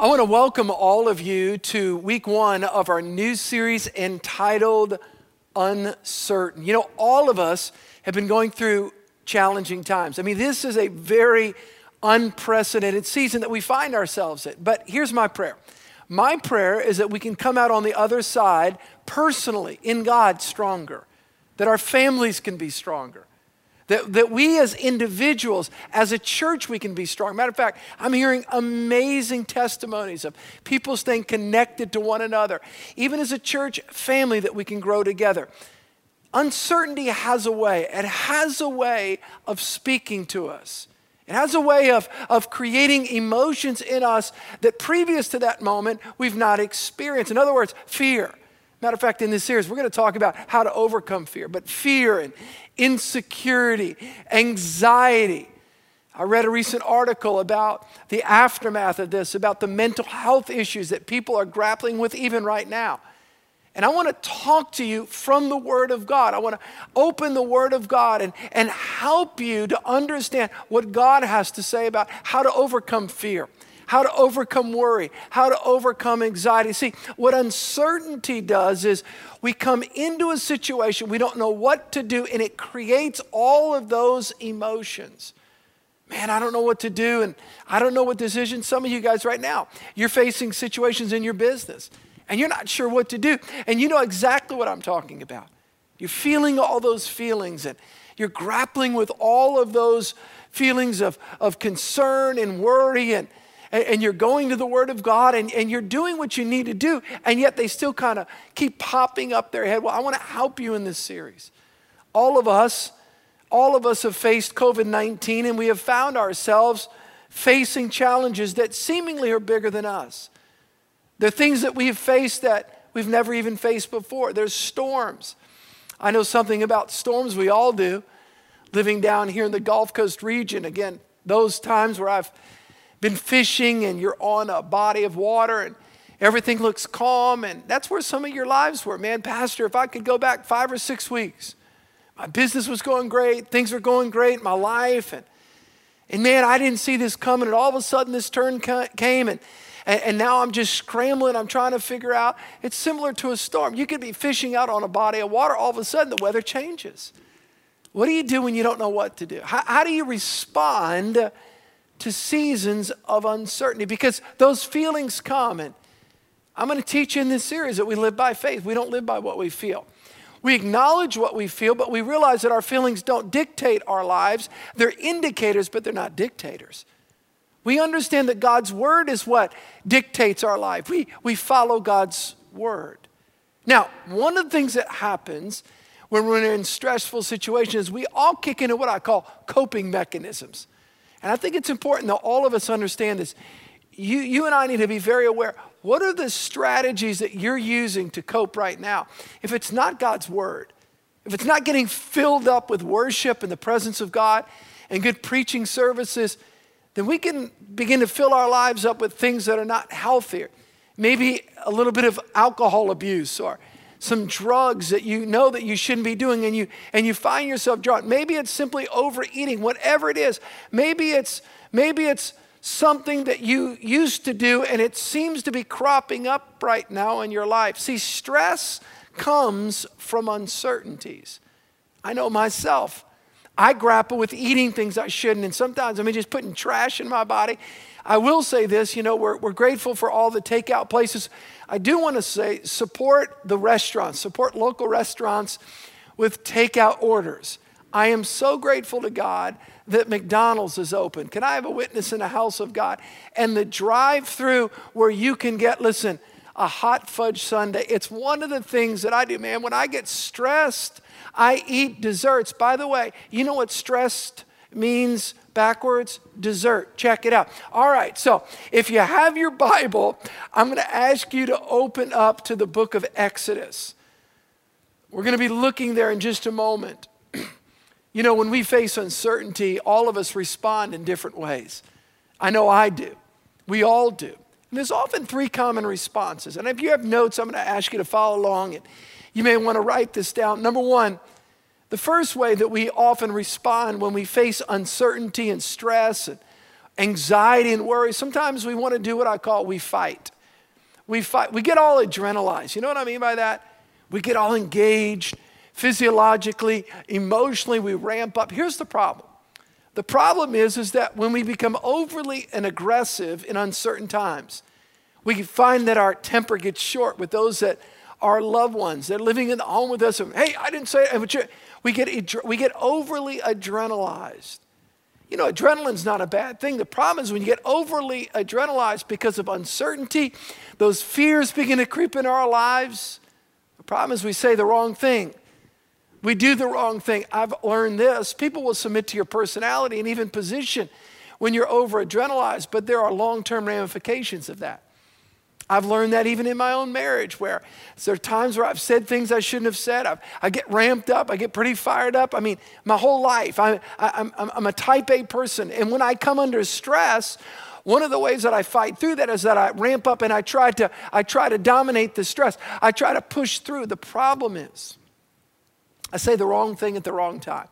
I want to welcome all of you to week one of our new series entitled Uncertain. You know, all of us have been going through challenging times. I mean, this is a very unprecedented season that we find ourselves in. But here's my prayer my prayer is that we can come out on the other side personally in God stronger, that our families can be stronger, that, that we as individuals, as a church, we can be strong. Matter of fact, I'm hearing amazing testimonies of people staying connected to one another, even as a church family, that we can grow together. Uncertainty has a way, it has a way of speaking to us. It has a way of, of creating emotions in us that previous to that moment we've not experienced. In other words, fear. Matter of fact, in this series, we're going to talk about how to overcome fear, but fear and insecurity, anxiety. I read a recent article about the aftermath of this, about the mental health issues that people are grappling with even right now. And I want to talk to you from the Word of God. I want to open the Word of God and, and help you to understand what God has to say about how to overcome fear how to overcome worry, how to overcome anxiety. See, what uncertainty does is we come into a situation, we don't know what to do, and it creates all of those emotions. Man, I don't know what to do, and I don't know what decision. Some of you guys right now, you're facing situations in your business, and you're not sure what to do, and you know exactly what I'm talking about. You're feeling all those feelings, and you're grappling with all of those feelings of, of concern and worry and, and, and you're going to the Word of God and, and you're doing what you need to do, and yet they still kind of keep popping up their head. Well, I want to help you in this series. All of us, all of us have faced COVID 19 and we have found ourselves facing challenges that seemingly are bigger than us. There are things that we've faced that we've never even faced before. There's storms. I know something about storms, we all do. Living down here in the Gulf Coast region, again, those times where I've been fishing and you're on a body of water and everything looks calm. And that's where some of your lives were. Man, Pastor, if I could go back five or six weeks, my business was going great, things were going great, my life. And, and man, I didn't see this coming. And all of a sudden, this turn came. And, and, and now I'm just scrambling. I'm trying to figure out. It's similar to a storm. You could be fishing out on a body of water. All of a sudden, the weather changes. What do you do when you don't know what to do? How, how do you respond? To seasons of uncertainty because those feelings come. And I'm going to teach you in this series that we live by faith. We don't live by what we feel. We acknowledge what we feel, but we realize that our feelings don't dictate our lives. They're indicators, but they're not dictators. We understand that God's word is what dictates our life. We, we follow God's word. Now, one of the things that happens when we're in stressful situations is we all kick into what I call coping mechanisms. And I think it's important that all of us understand this. You, you and I need to be very aware. What are the strategies that you're using to cope right now? If it's not God's word, if it's not getting filled up with worship and the presence of God and good preaching services, then we can begin to fill our lives up with things that are not healthier. Maybe a little bit of alcohol abuse or some drugs that you know that you shouldn't be doing and you and you find yourself drunk. Maybe it's simply overeating whatever it is. Maybe it's maybe it's something that you used to do and it seems to be cropping up right now in your life. See stress comes from uncertainties. I know myself. I grapple with eating things i shouldn't and sometimes i mean just putting trash in my body I will say this you know, we're, we're grateful for all the takeout places. I do want to say support the restaurants, support local restaurants with takeout orders. I am so grateful to God that McDonald's is open. Can I have a witness in the house of God? And the drive through where you can get, listen, a hot fudge sundae. It's one of the things that I do, man. When I get stressed, I eat desserts. By the way, you know what stressed means backwards? Dessert. Check it out. All right, so if you have your Bible, I'm going to ask you to open up to the book of Exodus. We're going to be looking there in just a moment. you know, when we face uncertainty, all of us respond in different ways. I know I do. We all do. And there's often three common responses. And if you have notes, I'm going to ask you to follow along. And you may want to write this down. Number one, the first way that we often respond when we face uncertainty and stress and, anxiety and worry, sometimes we want to do what I call we fight. We fight. We get all adrenalized. You know what I mean by that? We get all engaged physiologically, emotionally, we ramp up. Here's the problem. The problem is, is that when we become overly and aggressive in uncertain times, we find that our temper gets short with those that are loved ones that are living in the home with us. And, hey, I didn't say it. We get, we get overly adrenalized. You know, adrenaline's not a bad thing. The problem is when you get overly adrenalized because of uncertainty, those fears begin to creep into our lives. The problem is we say the wrong thing. We do the wrong thing. I've learned this. People will submit to your personality and even position when you're over adrenalized, but there are long term ramifications of that. I've learned that even in my own marriage, where there are times where I've said things I shouldn't have said. I've, i get ramped up. I get pretty fired up. I mean, my whole life, I, I, I'm, I'm a type A person. And when I come under stress, one of the ways that I fight through that is that I ramp up and I try to, I try to dominate the stress. I try to push through. The problem is, I say the wrong thing at the wrong time.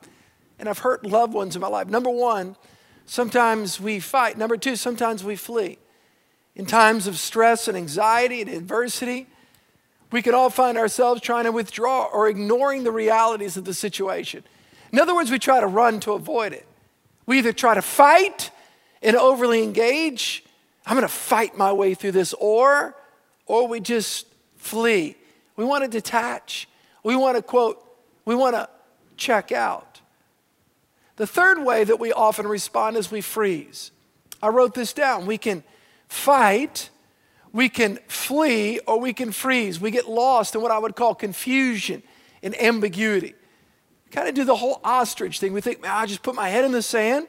And I've hurt loved ones in my life. Number one, sometimes we fight. Number two, sometimes we flee. In times of stress and anxiety and adversity, we can all find ourselves trying to withdraw or ignoring the realities of the situation. In other words, we try to run to avoid it. We either try to fight and overly engage, I'm going to fight my way through this, or, or we just flee. We want to detach. We want to quote we want to check out. The third way that we often respond is we freeze. I wrote this down. We can fight, we can flee, or we can freeze. We get lost in what I would call confusion and ambiguity. Kind of do the whole ostrich thing. We think, man, I just put my head in the sand,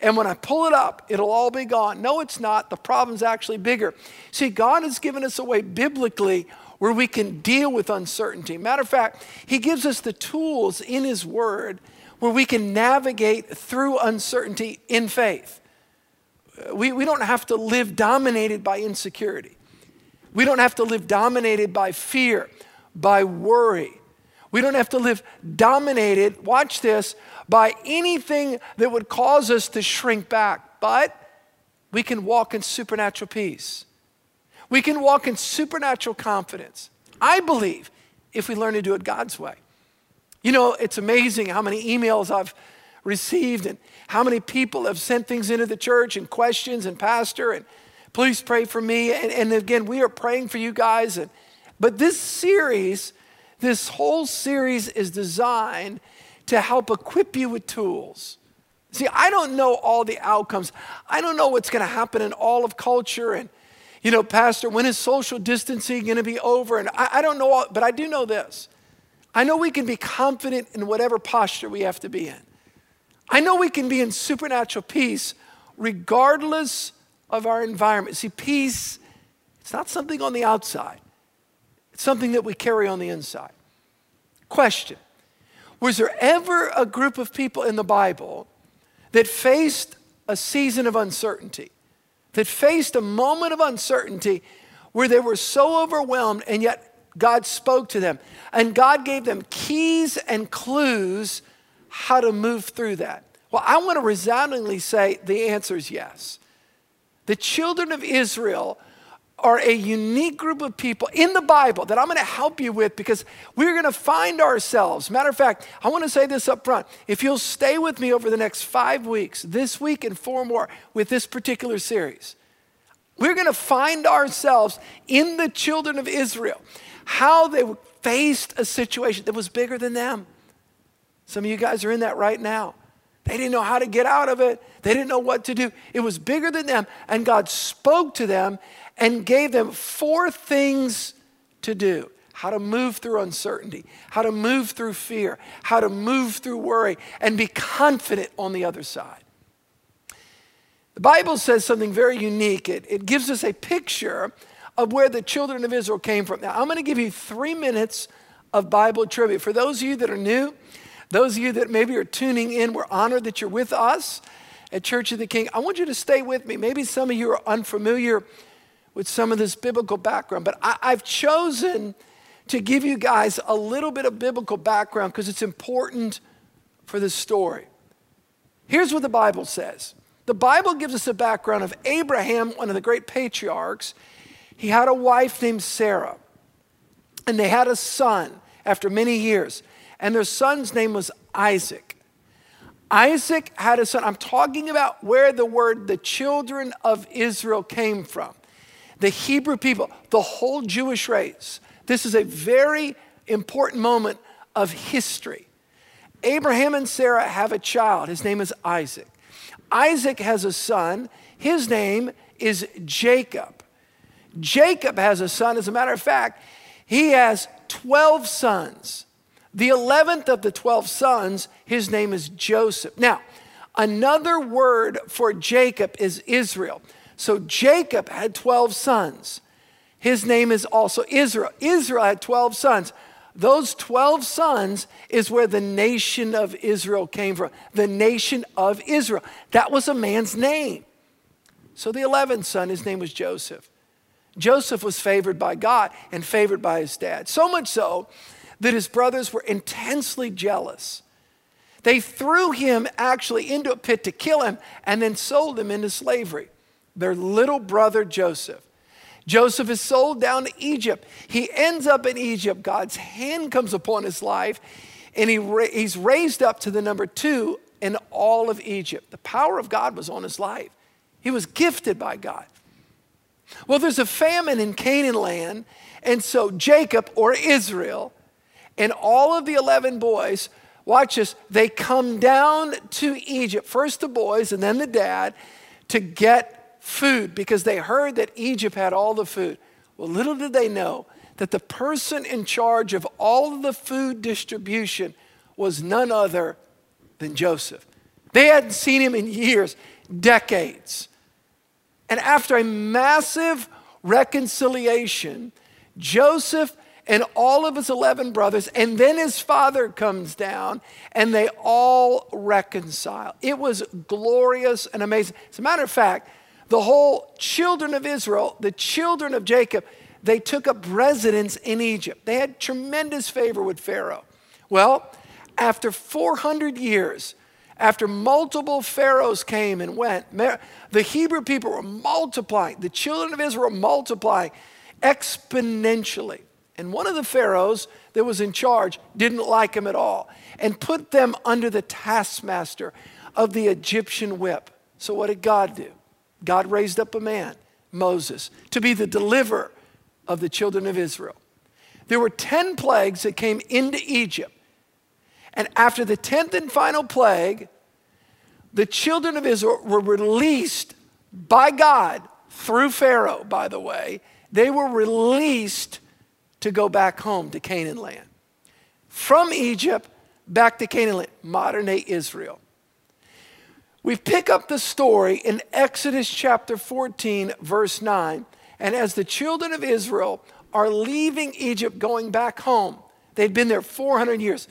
and when I pull it up, it'll all be gone. No, it's not. The problem's actually bigger. See, God has given us a way biblically where we can deal with uncertainty. Matter of fact, He gives us the tools in His Word where we can navigate through uncertainty in faith. We, we don't have to live dominated by insecurity. We don't have to live dominated by fear, by worry. We don't have to live dominated, watch this, by anything that would cause us to shrink back. But we can walk in supernatural peace. We can walk in supernatural confidence. I believe if we learn to do it God's way. You know, it's amazing how many emails I've received and how many people have sent things into the church and questions and pastor and please pray for me. And, and again, we are praying for you guys. And, but this series, this whole series is designed to help equip you with tools. See, I don't know all the outcomes. I don't know what's going to happen in all of culture and you know, Pastor, when is social distancing going to be over? And I, I don't know, all, but I do know this. I know we can be confident in whatever posture we have to be in. I know we can be in supernatural peace regardless of our environment. See, peace, it's not something on the outside, it's something that we carry on the inside. Question Was there ever a group of people in the Bible that faced a season of uncertainty? that faced a moment of uncertainty where they were so overwhelmed, and yet God spoke to them. And God gave them keys and clues how to move through that. Well, I want to resoundingly say the answer is yes. The children of Israel are a unique group of people in the Bible that I'm going to help you with because we're going to find ourselves. Matter of fact, I want to say this up front. If you'll stay with me over the next five weeks, this week and four more, with this particular series, we're going to find ourselves in the children of Israel, how they faced a situation that was bigger than them. Some of you guys are in that right now. They didn't know how to get out of it. They didn't know what to do. It was bigger than them. And God spoke to them and gave them four things to do how to move through uncertainty, how to move through fear, how to move through worry, and be confident on the other side. The Bible says something very unique. It, it gives us a picture of where the children of Israel came from. Now, I'm going to give you three minutes of Bible trivia. For those of you that are new, those of you that maybe are tuning in, we're honored that you're with us at Church of the King. I want you to stay with me. Maybe some of you are unfamiliar with some of this biblical background, but I, I've chosen to give you guys a little bit of biblical background because it's important for this story. Here's what the Bible says The Bible gives us a background of Abraham, one of the great patriarchs. He had a wife named Sarah, and they had a son after many years, and their son's name was Isaac. Isaac had a son. I'm talking about where the word the children of Israel came from. The Hebrew people, the whole Jewish race. This is a very important moment of history. Abraham and Sarah have a child. His name is Isaac. Isaac has a son. His name is Jacob. Jacob has a son. As a matter of fact, he has 12 sons. The 11th of the 12 sons, his name is Joseph. Now, another word for Jacob is Israel. So Jacob had 12 sons. His name is also Israel. Israel had 12 sons. Those 12 sons is where the nation of Israel came from. The nation of Israel. That was a man's name. So the 11th son, his name was Joseph. Joseph was favored by God and favored by his dad. So much so that his brothers were intensely jealous. They threw him actually into a pit to kill him and then sold him into slavery. Their little brother Joseph. Joseph is sold down to Egypt. He ends up in Egypt. God's hand comes upon his life, and he he's raised up to the number two in all of Egypt. The power of God was on his life. He was gifted by God. Well, there's a famine in Canaan land, and so Jacob or Israel and all of the 11 boys, watch this, they come down to Egypt, first the boys and then the dad, to get food because they heard that Egypt had all the food. Well, little did they know that the person in charge of all of the food distribution was none other than Joseph. They hadn't seen him in years, decades. And after a massive reconciliation, Joseph and all of his 11 brothers, and then his father comes down, and they all reconcile. It was glorious and amazing. As a matter of fact, the whole children of Israel, the children of Jacob, they took up residence in Egypt. They had tremendous favor with Pharaoh. Well, after 400 years, after multiple pharaohs came and went, the Hebrew people were multiplying, the children of Israel multiplying exponentially. And one of the pharaohs that was in charge didn't like him at all and put them under the taskmaster of the Egyptian whip. So, what did God do? God raised up a man, Moses, to be the deliverer of the children of Israel. There were 10 plagues that came into Egypt. And after the 10th and final plague, the children of Israel were released by God through Pharaoh, by the way. They were released to go back home to Canaan land. From Egypt back to Canaan land, modern day Israel. We pick up the story in Exodus chapter 14, verse 9. And as the children of Israel are leaving Egypt, going back home, they'd been there 400 years.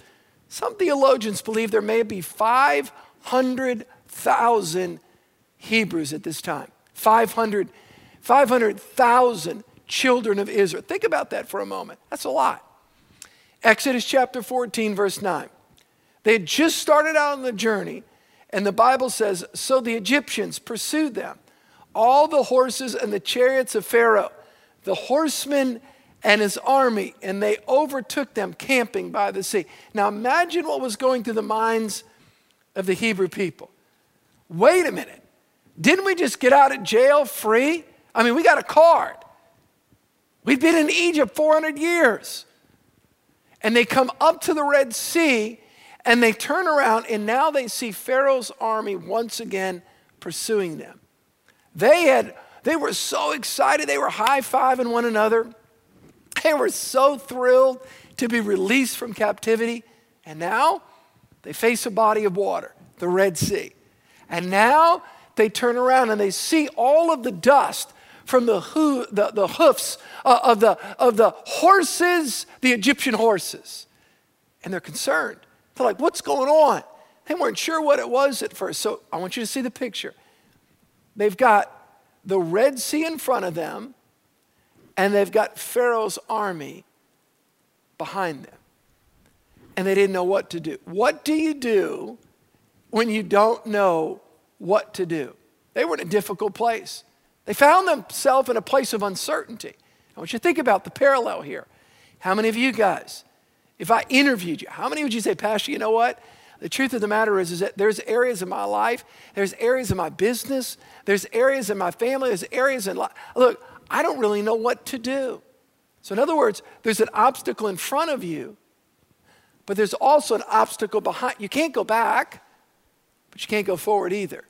Some theologians believe there may be 500,000 Hebrews at this time. 500, 500,000 children of Israel. Think about that for a moment. That's a lot. Exodus chapter 14, verse 9. They had just started out on the journey and the Bible says, So the Egyptians pursued them, all the horses and the chariots of Pharaoh, the horsemen and his army, and they overtook them camping by the sea. Now imagine what was going through the minds of the Hebrew people. Wait a minute. Didn't we just get out of jail free? I mean, we got a card. We've been in Egypt 400 years. And they come up to the Red Sea and they turn around and now they see Pharaoh's army once again pursuing them. They had they were so excited, they were high-fiving one another. They were so thrilled to be released from captivity. And now they face a body of water, the Red Sea. And now they turn around and they see all of the dust from the, hoo- the, the hoofs uh, of, the, of the horses, the Egyptian horses. And they're concerned. They're like, what's going on? They weren't sure what it was at first. So I want you to see the picture. They've got the Red Sea in front of them, and they've got Pharaoh's army behind them. And they didn't know what to do. What do you do when you don't know what to do? They were in a difficult place. They found themselves in a place of uncertainty. I want you to think about the parallel here. How many of you guys, if I interviewed you, how many would you say, Pastor, you know what? The truth of the matter is, is that there's areas in my life, there's areas in my business, there's areas in my family, there's areas in life. Look, I don't really know what to do. So, in other words, there's an obstacle in front of you, but there's also an obstacle behind. You can't go back, but you can't go forward either.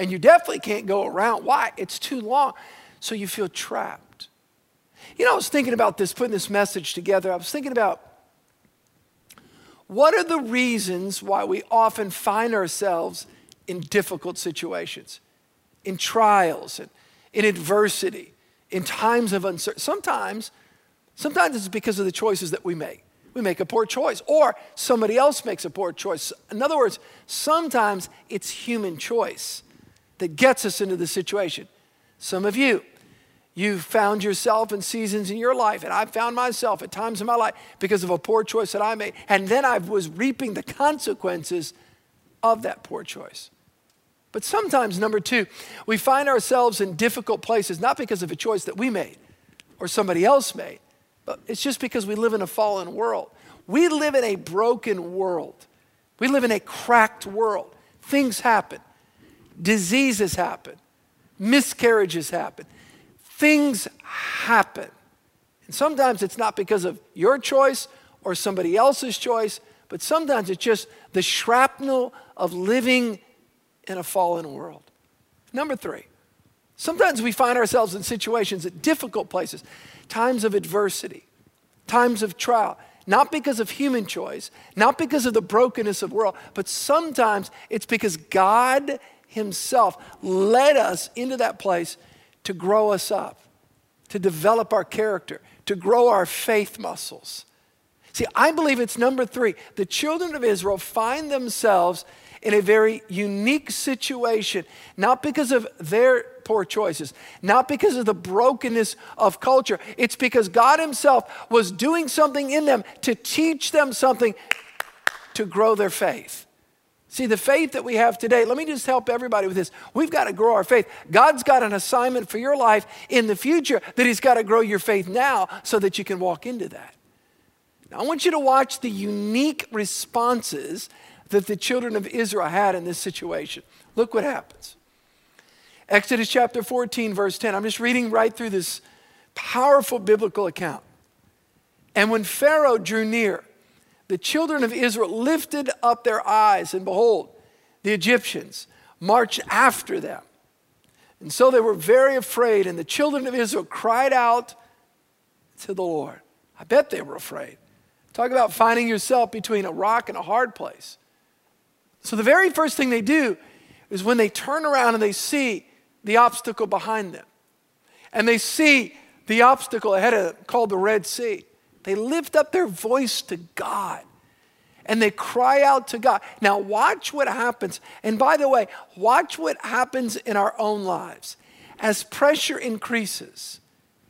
And you definitely can't go around. Why? It's too long. So you feel trapped. You know, I was thinking about this, putting this message together. I was thinking about what are the reasons why we often find ourselves in difficult situations, in trials, and in adversity, in times of uncertainty. Sometimes, sometimes it's because of the choices that we make. We make a poor choice, or somebody else makes a poor choice. In other words, sometimes it's human choice that gets us into the situation. Some of you, you've found yourself in seasons in your life, and I've found myself at times in my life because of a poor choice that I made. And then I was reaping the consequences of that poor choice. But sometimes, number two, we find ourselves in difficult places, not because of a choice that we made or somebody else made, but it's just because we live in a fallen world. We live in a broken world. We live in a cracked world. Things happen diseases happen, miscarriages happen, things happen. And sometimes it's not because of your choice or somebody else's choice, but sometimes it's just the shrapnel of living in a fallen world. Number three, sometimes we find ourselves in situations at difficult places, times of adversity, times of trial, not because of human choice, not because of the brokenness of the world, but sometimes it's because God Himself led us into that place to grow us up, to develop our character, to grow our faith muscles. See, I believe it's number three. The children of Israel find themselves in a very unique situation, not because of their poor choices, not because of the brokenness of culture. It's because God Himself was doing something in them to teach them something to grow their faith. See, the faith that we have today, let me just help everybody with this. We've got to grow our faith. God's got an assignment for your life in the future that He's got to grow your faith now so that you can walk into that. Now, I want you to watch the unique responses that the children of Israel had in this situation. Look what happens. Exodus chapter 14, verse 10. I'm just reading right through this powerful biblical account. And when Pharaoh drew near, the children of Israel lifted up their eyes, and behold, the Egyptians marched after them. And so they were very afraid, and the children of Israel cried out to the Lord. I bet they were afraid. Talk about finding yourself between a rock and a hard place. So the very first thing they do is when they turn around and they see the obstacle behind them, and they see the obstacle ahead of them called the Red Sea. They lift up their voice to God and they cry out to God. Now, watch what happens. And by the way, watch what happens in our own lives. As pressure increases,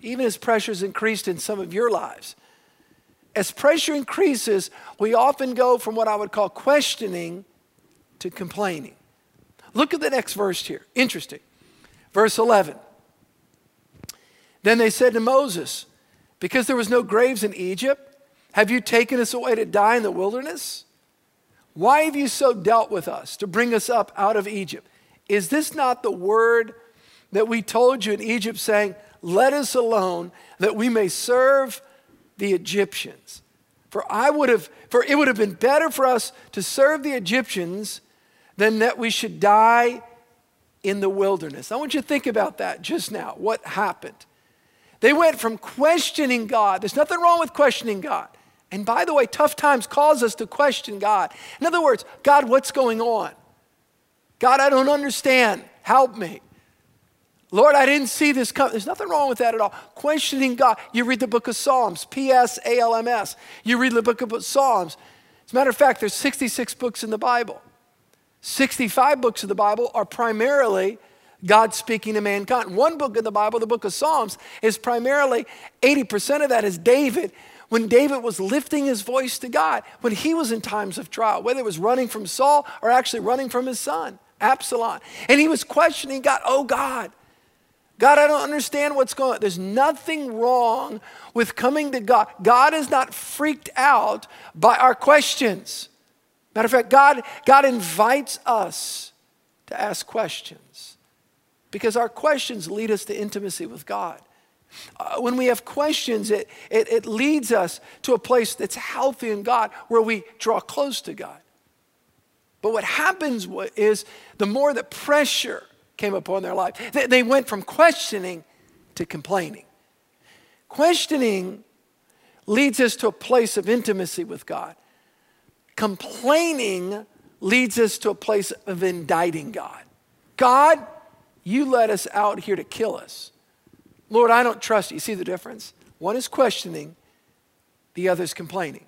even as pressure has increased in some of your lives, as pressure increases, we often go from what I would call questioning to complaining. Look at the next verse here. Interesting. Verse 11. Then they said to Moses, because there was no graves in Egypt, have you taken us away to die in the wilderness? Why have you so dealt with us to bring us up out of Egypt? Is this not the word that we told you in Egypt, saying, Let us alone that we may serve the Egyptians? For I would have, for it would have been better for us to serve the Egyptians than that we should die in the wilderness. I want you to think about that just now. What happened? They went from questioning God. There's nothing wrong with questioning God. And by the way, tough times cause us to question God. In other words, God, what's going on? God, I don't understand. Help me. Lord, I didn't see this come. There's nothing wrong with that at all. Questioning God. You read the book of Psalms, P S A L M S. You read the book of Psalms. As a matter of fact, there's 66 books in the Bible. 65 books of the Bible are primarily God speaking to mankind. One book of the Bible, the book of Psalms, is primarily 80% of that is David when David was lifting his voice to God, when he was in times of trial, whether it was running from Saul or actually running from his son. Absalom. And he was questioning God, oh God, God, I don't understand what's going on. There's nothing wrong with coming to God. God is not freaked out by our questions. Matter of fact, God, God invites us to ask questions because our questions lead us to intimacy with God. Uh, when we have questions, it, it, it leads us to a place that's healthy in God where we draw close to God. But what happens is the more that pressure came upon their life. They went from questioning to complaining. Questioning leads us to a place of intimacy with God. Complaining leads us to a place of indicting God. God, you let us out here to kill us. Lord, I don't trust you. See the difference? One is questioning, the other is complaining.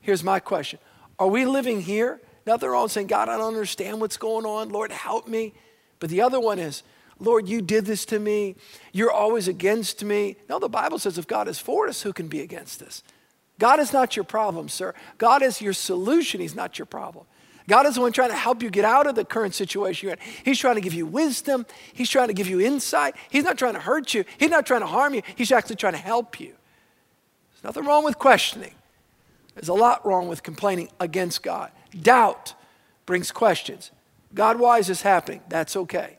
Here's my question Are we living here? Nothing wrong saying, God, I don't understand what's going on. Lord, help me. But the other one is, Lord, you did this to me. You're always against me. No, the Bible says if God is for us, who can be against us? God is not your problem, sir. God is your solution. He's not your problem. God is the one trying to help you get out of the current situation you're in. He's trying to give you wisdom. He's trying to give you insight. He's not trying to hurt you. He's not trying to harm you. He's actually trying to help you. There's nothing wrong with questioning. There's a lot wrong with complaining against God. Doubt brings questions. God, why is this happening? That's okay.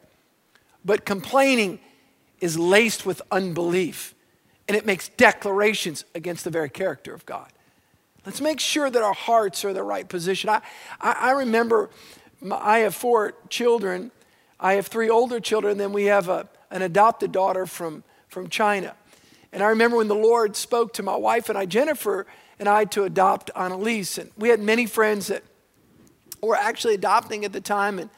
But complaining is laced with unbelief and it makes declarations against the very character of God. Let's make sure that our hearts are in the right position. I, I, I remember my, I have four children. I have three older children, then we have a, an adopted daughter from, from China. And I remember when the Lord spoke to my wife and I, Jennifer, and I to adopt Annalise. And we had many friends that were actually adopting at the time. And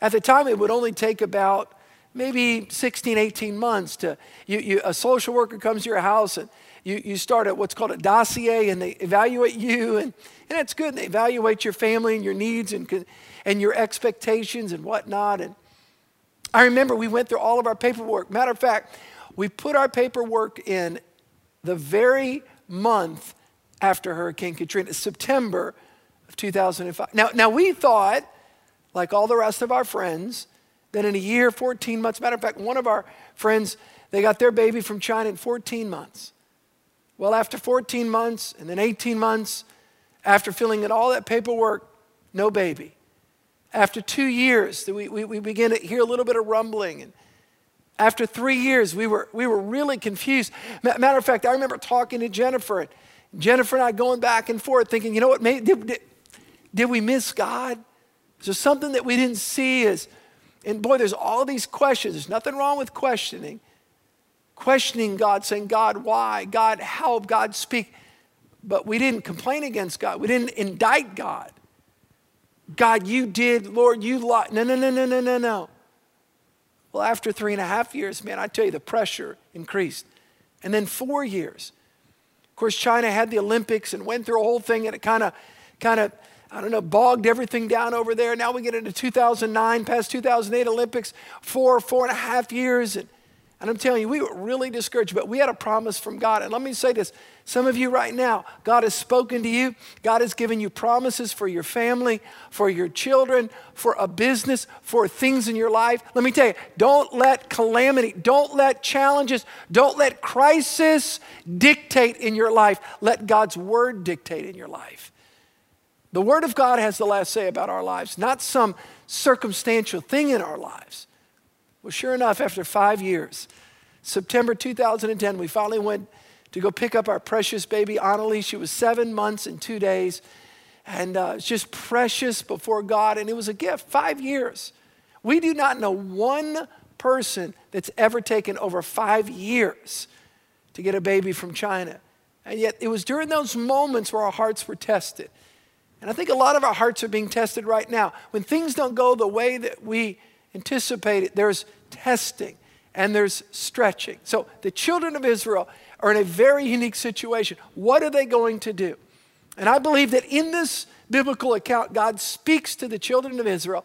at the time, it would only take about maybe 16, 18 months to, you, you, a social worker comes to your house and you, you start at what's called a dossier and they evaluate you and, and that's good. And they evaluate your family and your needs and, and your expectations and whatnot. And I remember we went through all of our paperwork. Matter of fact, we put our paperwork in the very month after Hurricane Katrina, September of 2005. Now, now we thought, like all the rest of our friends, that in a year, 14 months, matter of fact, one of our friends, they got their baby from China in 14 months. Well, after 14 months and then 18 months, after filling in all that paperwork, no baby. After two years, we, we, we began to hear a little bit of rumbling. And after three years, we were, we were really confused. Matter of fact, I remember talking to Jennifer, and Jennifer and I going back and forth thinking, you know what, maybe, did, did we miss God? Is there something that we didn't see? Is, and boy, there's all these questions. There's nothing wrong with questioning. Questioning God, saying, God, why? God, help. God, speak. But we didn't complain against God. We didn't indict God. God, you did, Lord, you lied. No, no, no, no, no, no, no. Well, after three and a half years, man, I tell you, the pressure increased. And then four years. Of course, China had the Olympics and went through a whole thing, and it kind of, kind of I don't know, bogged everything down over there. Now we get into 2009, past 2008 Olympics, four, four and a half years. And, and I'm telling you, we were really discouraged, but we had a promise from God. And let me say this some of you right now, God has spoken to you. God has given you promises for your family, for your children, for a business, for things in your life. Let me tell you, don't let calamity, don't let challenges, don't let crisis dictate in your life. Let God's word dictate in your life. The Word of God has the last say about our lives, not some circumstantial thing in our lives. Well, sure enough, after five years, September 2010, we finally went to go pick up our precious baby, Annalise. She was seven months and two days. And uh, it's just precious before God. And it was a gift, five years. We do not know one person that's ever taken over five years to get a baby from China. And yet, it was during those moments where our hearts were tested. And I think a lot of our hearts are being tested right now. When things don't go the way that we anticipated, there's testing and there's stretching. So the children of Israel are in a very unique situation. What are they going to do? And I believe that in this biblical account, God speaks to the children of Israel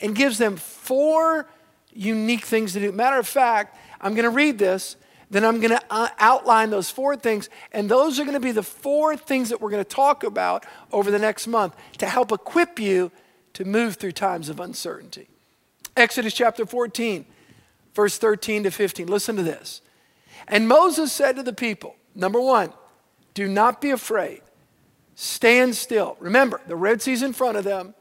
and gives them four unique things to do. Matter of fact, I'm going to read this then I'm going to uh, outline those four things. And those are going to be the four things that we're going to talk about over the next month to help equip you to move through times of uncertainty. Exodus chapter 14, verse 13 to 15. Listen to this. And Moses said to the people, number one, do not be afraid. Stand still. Remember, the Red Sea's in front of them,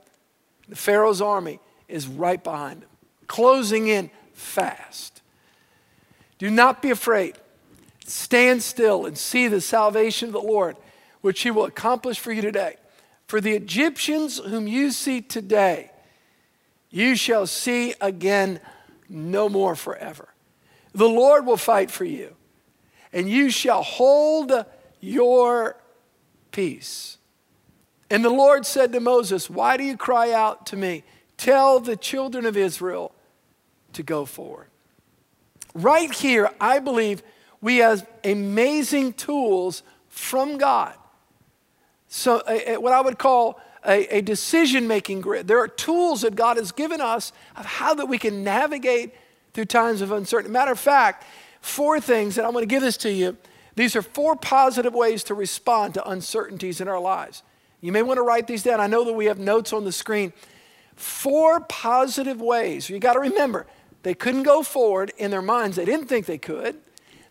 the Pharaoh's army is right behind them, closing in fast. Do not be afraid. Stand still and see the salvation of the Lord, which he will accomplish for you today. For the Egyptians whom you see today, you shall see again no more forever. The Lord will fight for you, and you shall hold your peace. And the Lord said to Moses, Why do you cry out to me? Tell the children of Israel to go forward. Right here, I believe we have amazing tools from God. So, a, a, what I would call a, a decision making grid. There are tools that God has given us of how that we can navigate through times of uncertainty. Matter of fact, four things, and I'm going to give this to you. These are four positive ways to respond to uncertainties in our lives. You may want to write these down. I know that we have notes on the screen. Four positive ways. You got to remember, they couldn't go forward in their minds. They didn't think they could.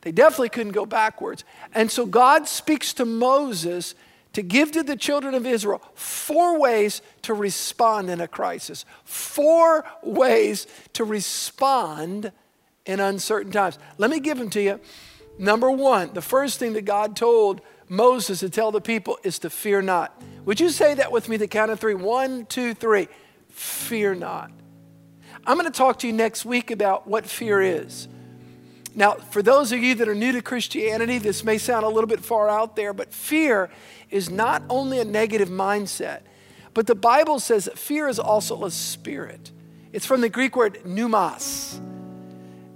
They definitely couldn't go backwards. And so God speaks to Moses to give to the children of Israel four ways to respond in a crisis. Four ways to respond in uncertain times. Let me give them to you. Number one, the first thing that God told Moses to tell the people is to fear not. Would you say that with me, the count of three? One, two, three. Fear not. I'm going to talk to you next week about what fear is. Now, for those of you that are new to Christianity, this may sound a little bit far out there, but fear is not only a negative mindset, but the Bible says that fear is also a spirit. It's from the Greek word pneumos.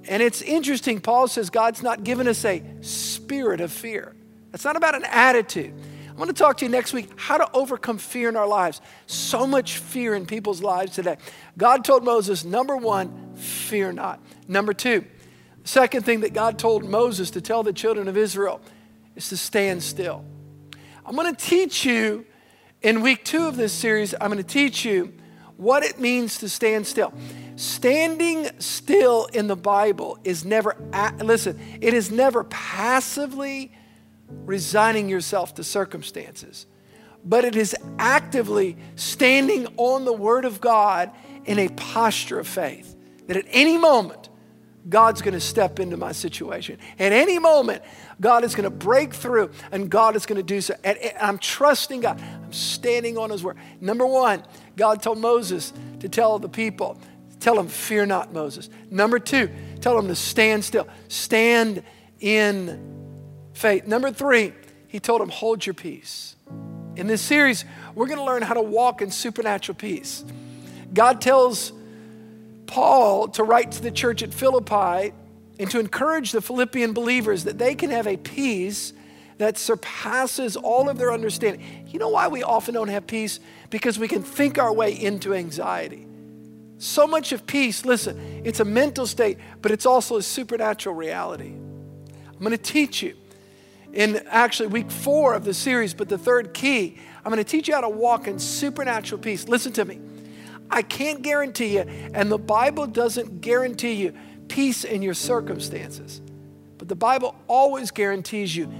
And it's interesting, Paul says God's not given us a spirit of fear. It's not about an attitude. I want to talk to you next week how to overcome fear in our lives. So much fear in people's lives today. God told Moses, number one, fear not. Number two, second thing that God told Moses to tell the children of Israel is to stand still. I'm going to teach you in week two of this series, I'm going to teach you what it means to stand still. Standing still in the Bible is never, listen, it is never passively resigning yourself to circumstances, but it is actively standing on the Word of God in a posture of faith that at any moment, God's going to step into my situation. At any moment, God is going to break through and God is going to do so. And I'm trusting God. I'm standing on His word. Number one, God told Moses to tell the people, tell them, fear not, Moses. Number two, tell them to stand still. Stand in faith. Number three, he told them, hold your peace. In this series, we're going to learn how to walk in supernatural peace. God tells Paul to write to the church at Philippi and to encourage the Philippian believers that they can have a peace that surpasses all of their understanding. You know why we often don't have peace? Because we can think our way into anxiety. So much of peace, listen, it's a mental state, but it's also a supernatural reality. I'm going to teach you in actually week four of the series, but the third key, I'm going to teach you how to walk in supernatural peace. Listen to me. I can't guarantee you, and the Bible doesn't guarantee you peace in your circumstances, but the Bible always guarantees you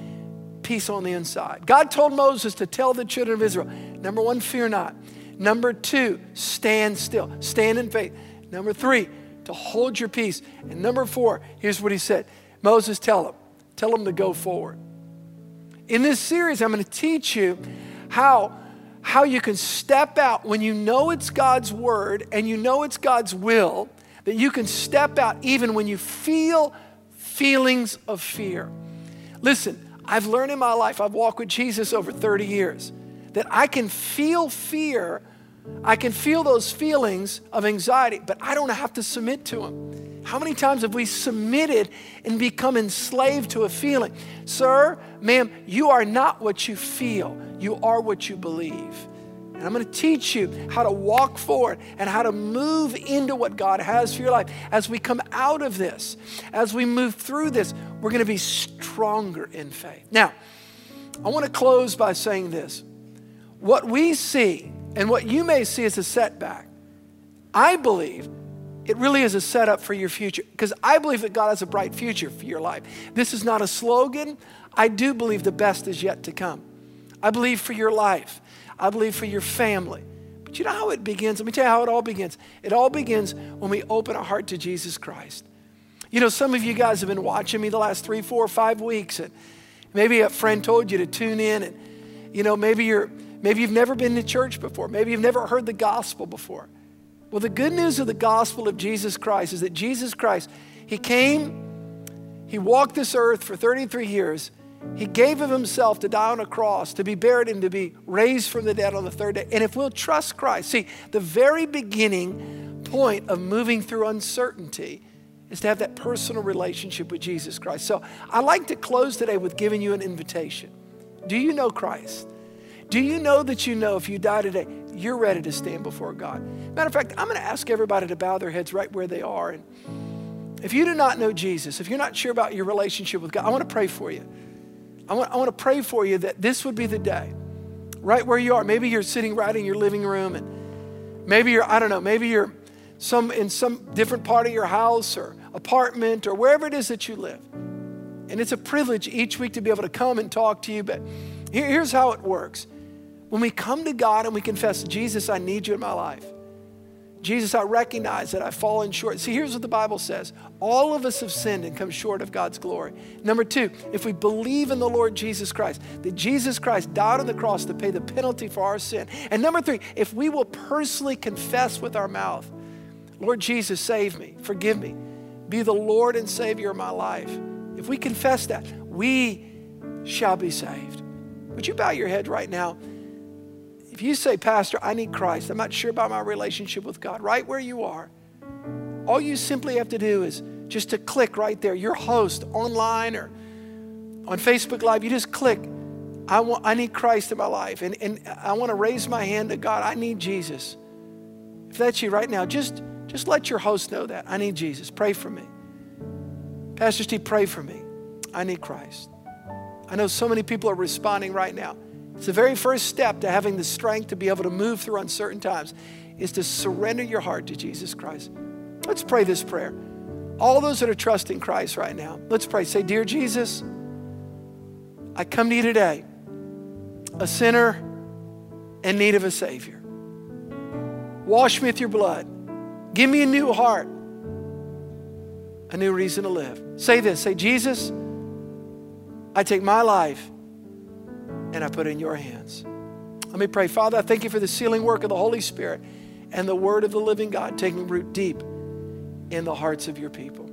peace on the inside. God told Moses to tell the children of Israel number one, fear not. Number two, stand still, stand in faith. Number three, to hold your peace. And number four, here's what he said Moses, tell them, tell them to go forward. In this series, I'm going to teach you how how you can step out when you know it's God's word and you know it's God's will, that you can step out even when you feel feelings of fear. Listen, I've learned in my life, I've walked with Jesus over 30 years, that I can feel fear. I can feel those feelings of anxiety, but I don't have to submit to them. How many times have we submitted and become enslaved to a feeling? Sir, ma'am, you are not what you feel. You are what you believe. And I'm going to teach you how to walk forward and how to move into what God has for your life. As we come out of this, as we move through this, we're going to be stronger in faith. Now, I want to close by saying this. What we see And what you may see as a setback, I believe it really is a setup for your future because I believe that God has a bright future for your life. This is not a slogan. I do believe the best is yet to come. I believe for your life, I believe for your family. But you know how it begins? Let me tell you how it all begins. It all begins when we open our heart to Jesus Christ. You know, some of you guys have been watching me the last three, four, five weeks, and maybe a friend told you to tune in, and you know, maybe you're maybe you've never been to church before, maybe you've never heard the gospel before. Well, the good news of the gospel of Jesus Christ is that Jesus Christ, He came, He walked this earth for 33 years. He gave of Himself to die on a cross, to be buried, and to be raised from the dead on the third day. And if we'll trust Christ, see, the very beginning point of moving through uncertainty is to have that personal relationship with Jesus Christ. So I'd like to close today with giving you an invitation. Do you know Christ? Do you know that you know if you die today, you're ready to stand before God? Matter of fact, I'm going to ask everybody to bow their heads right where they are. And if you do not know Jesus, if you're not sure about your relationship with God, I want to pray for you. I want, I want to pray for you that this would be the day, right where you are. Maybe you're sitting right in your living room, and maybe you're, I don't know, maybe you're some in some different part of your house or apartment or wherever it is that you live. And it's a privilege each week to be able to come and talk to you. But here, here's how it works when we come to God and we confess, Jesus, I need you in my life. Jesus, I recognize that I've fallen short. See, here's what the Bible says all of us have sinned and come short of God's glory. Number two, if we believe in the Lord Jesus Christ, that Jesus Christ died on the cross to pay the penalty for our sin. And number three, if we will personally confess with our mouth, Lord Jesus, save me, forgive me, be the Lord and Savior of my life. If we confess that, we shall be saved. Would you bow your head right now? If you say, Pastor, I need Christ, I'm not sure about my relationship with God, right where you are, all you simply have to do is just to click right there. Your host online or on Facebook Live, you just click, I, want, I need Christ in my life. And, and I want to raise my hand to God. I need Jesus. If that's you right now, just, just let your host know that. I need Jesus. Pray for me. Pastor Steve, pray for me. I need Christ. I know so many people are responding right now. It's the very first step to having the strength to be able to move through uncertain times is to surrender your heart to Jesus Christ. Let's pray this prayer. All those that are trusting Christ right now, let's pray. Say, Dear Jesus, I come to you today, a sinner in need of a Savior. Wash me with your blood. Give me a new heart, a new reason to live. Say this say, Jesus, I take my life and I put in your hands. Let me pray. Father, I thank you for the sealing work of the Holy Spirit and the word of the living God taking root deep in the hearts of your people.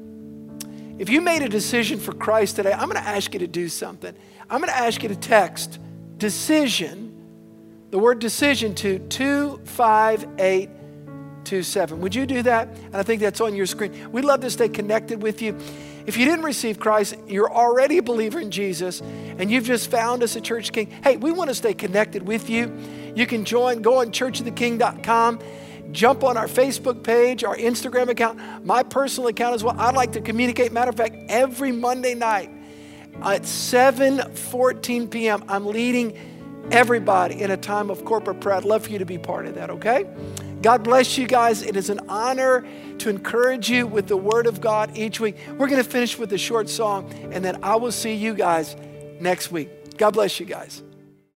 If you made a decision for Christ today, I'm going to ask you to do something. I'm going to ask you to text decision, the word decision to 25827. Would you do that? And I think that's on your screen. We'd love to stay connected with you. If you didn't receive Christ, you're already a believer in Jesus, and you've just found us at Church King. Hey, we want to stay connected with you. You can join, go on churchoftheking.com, jump on our Facebook page, our Instagram account, my personal account as well. I'd like to communicate. Matter of fact, every Monday night at 7:14 p.m., I'm leading everybody in a time of corporate prayer. I'd love for you to be part of that, okay? God bless you guys. It is an honor to encourage you with the Word of God each week. We're going to finish with a short song, and then I will see you guys next week. God bless you guys.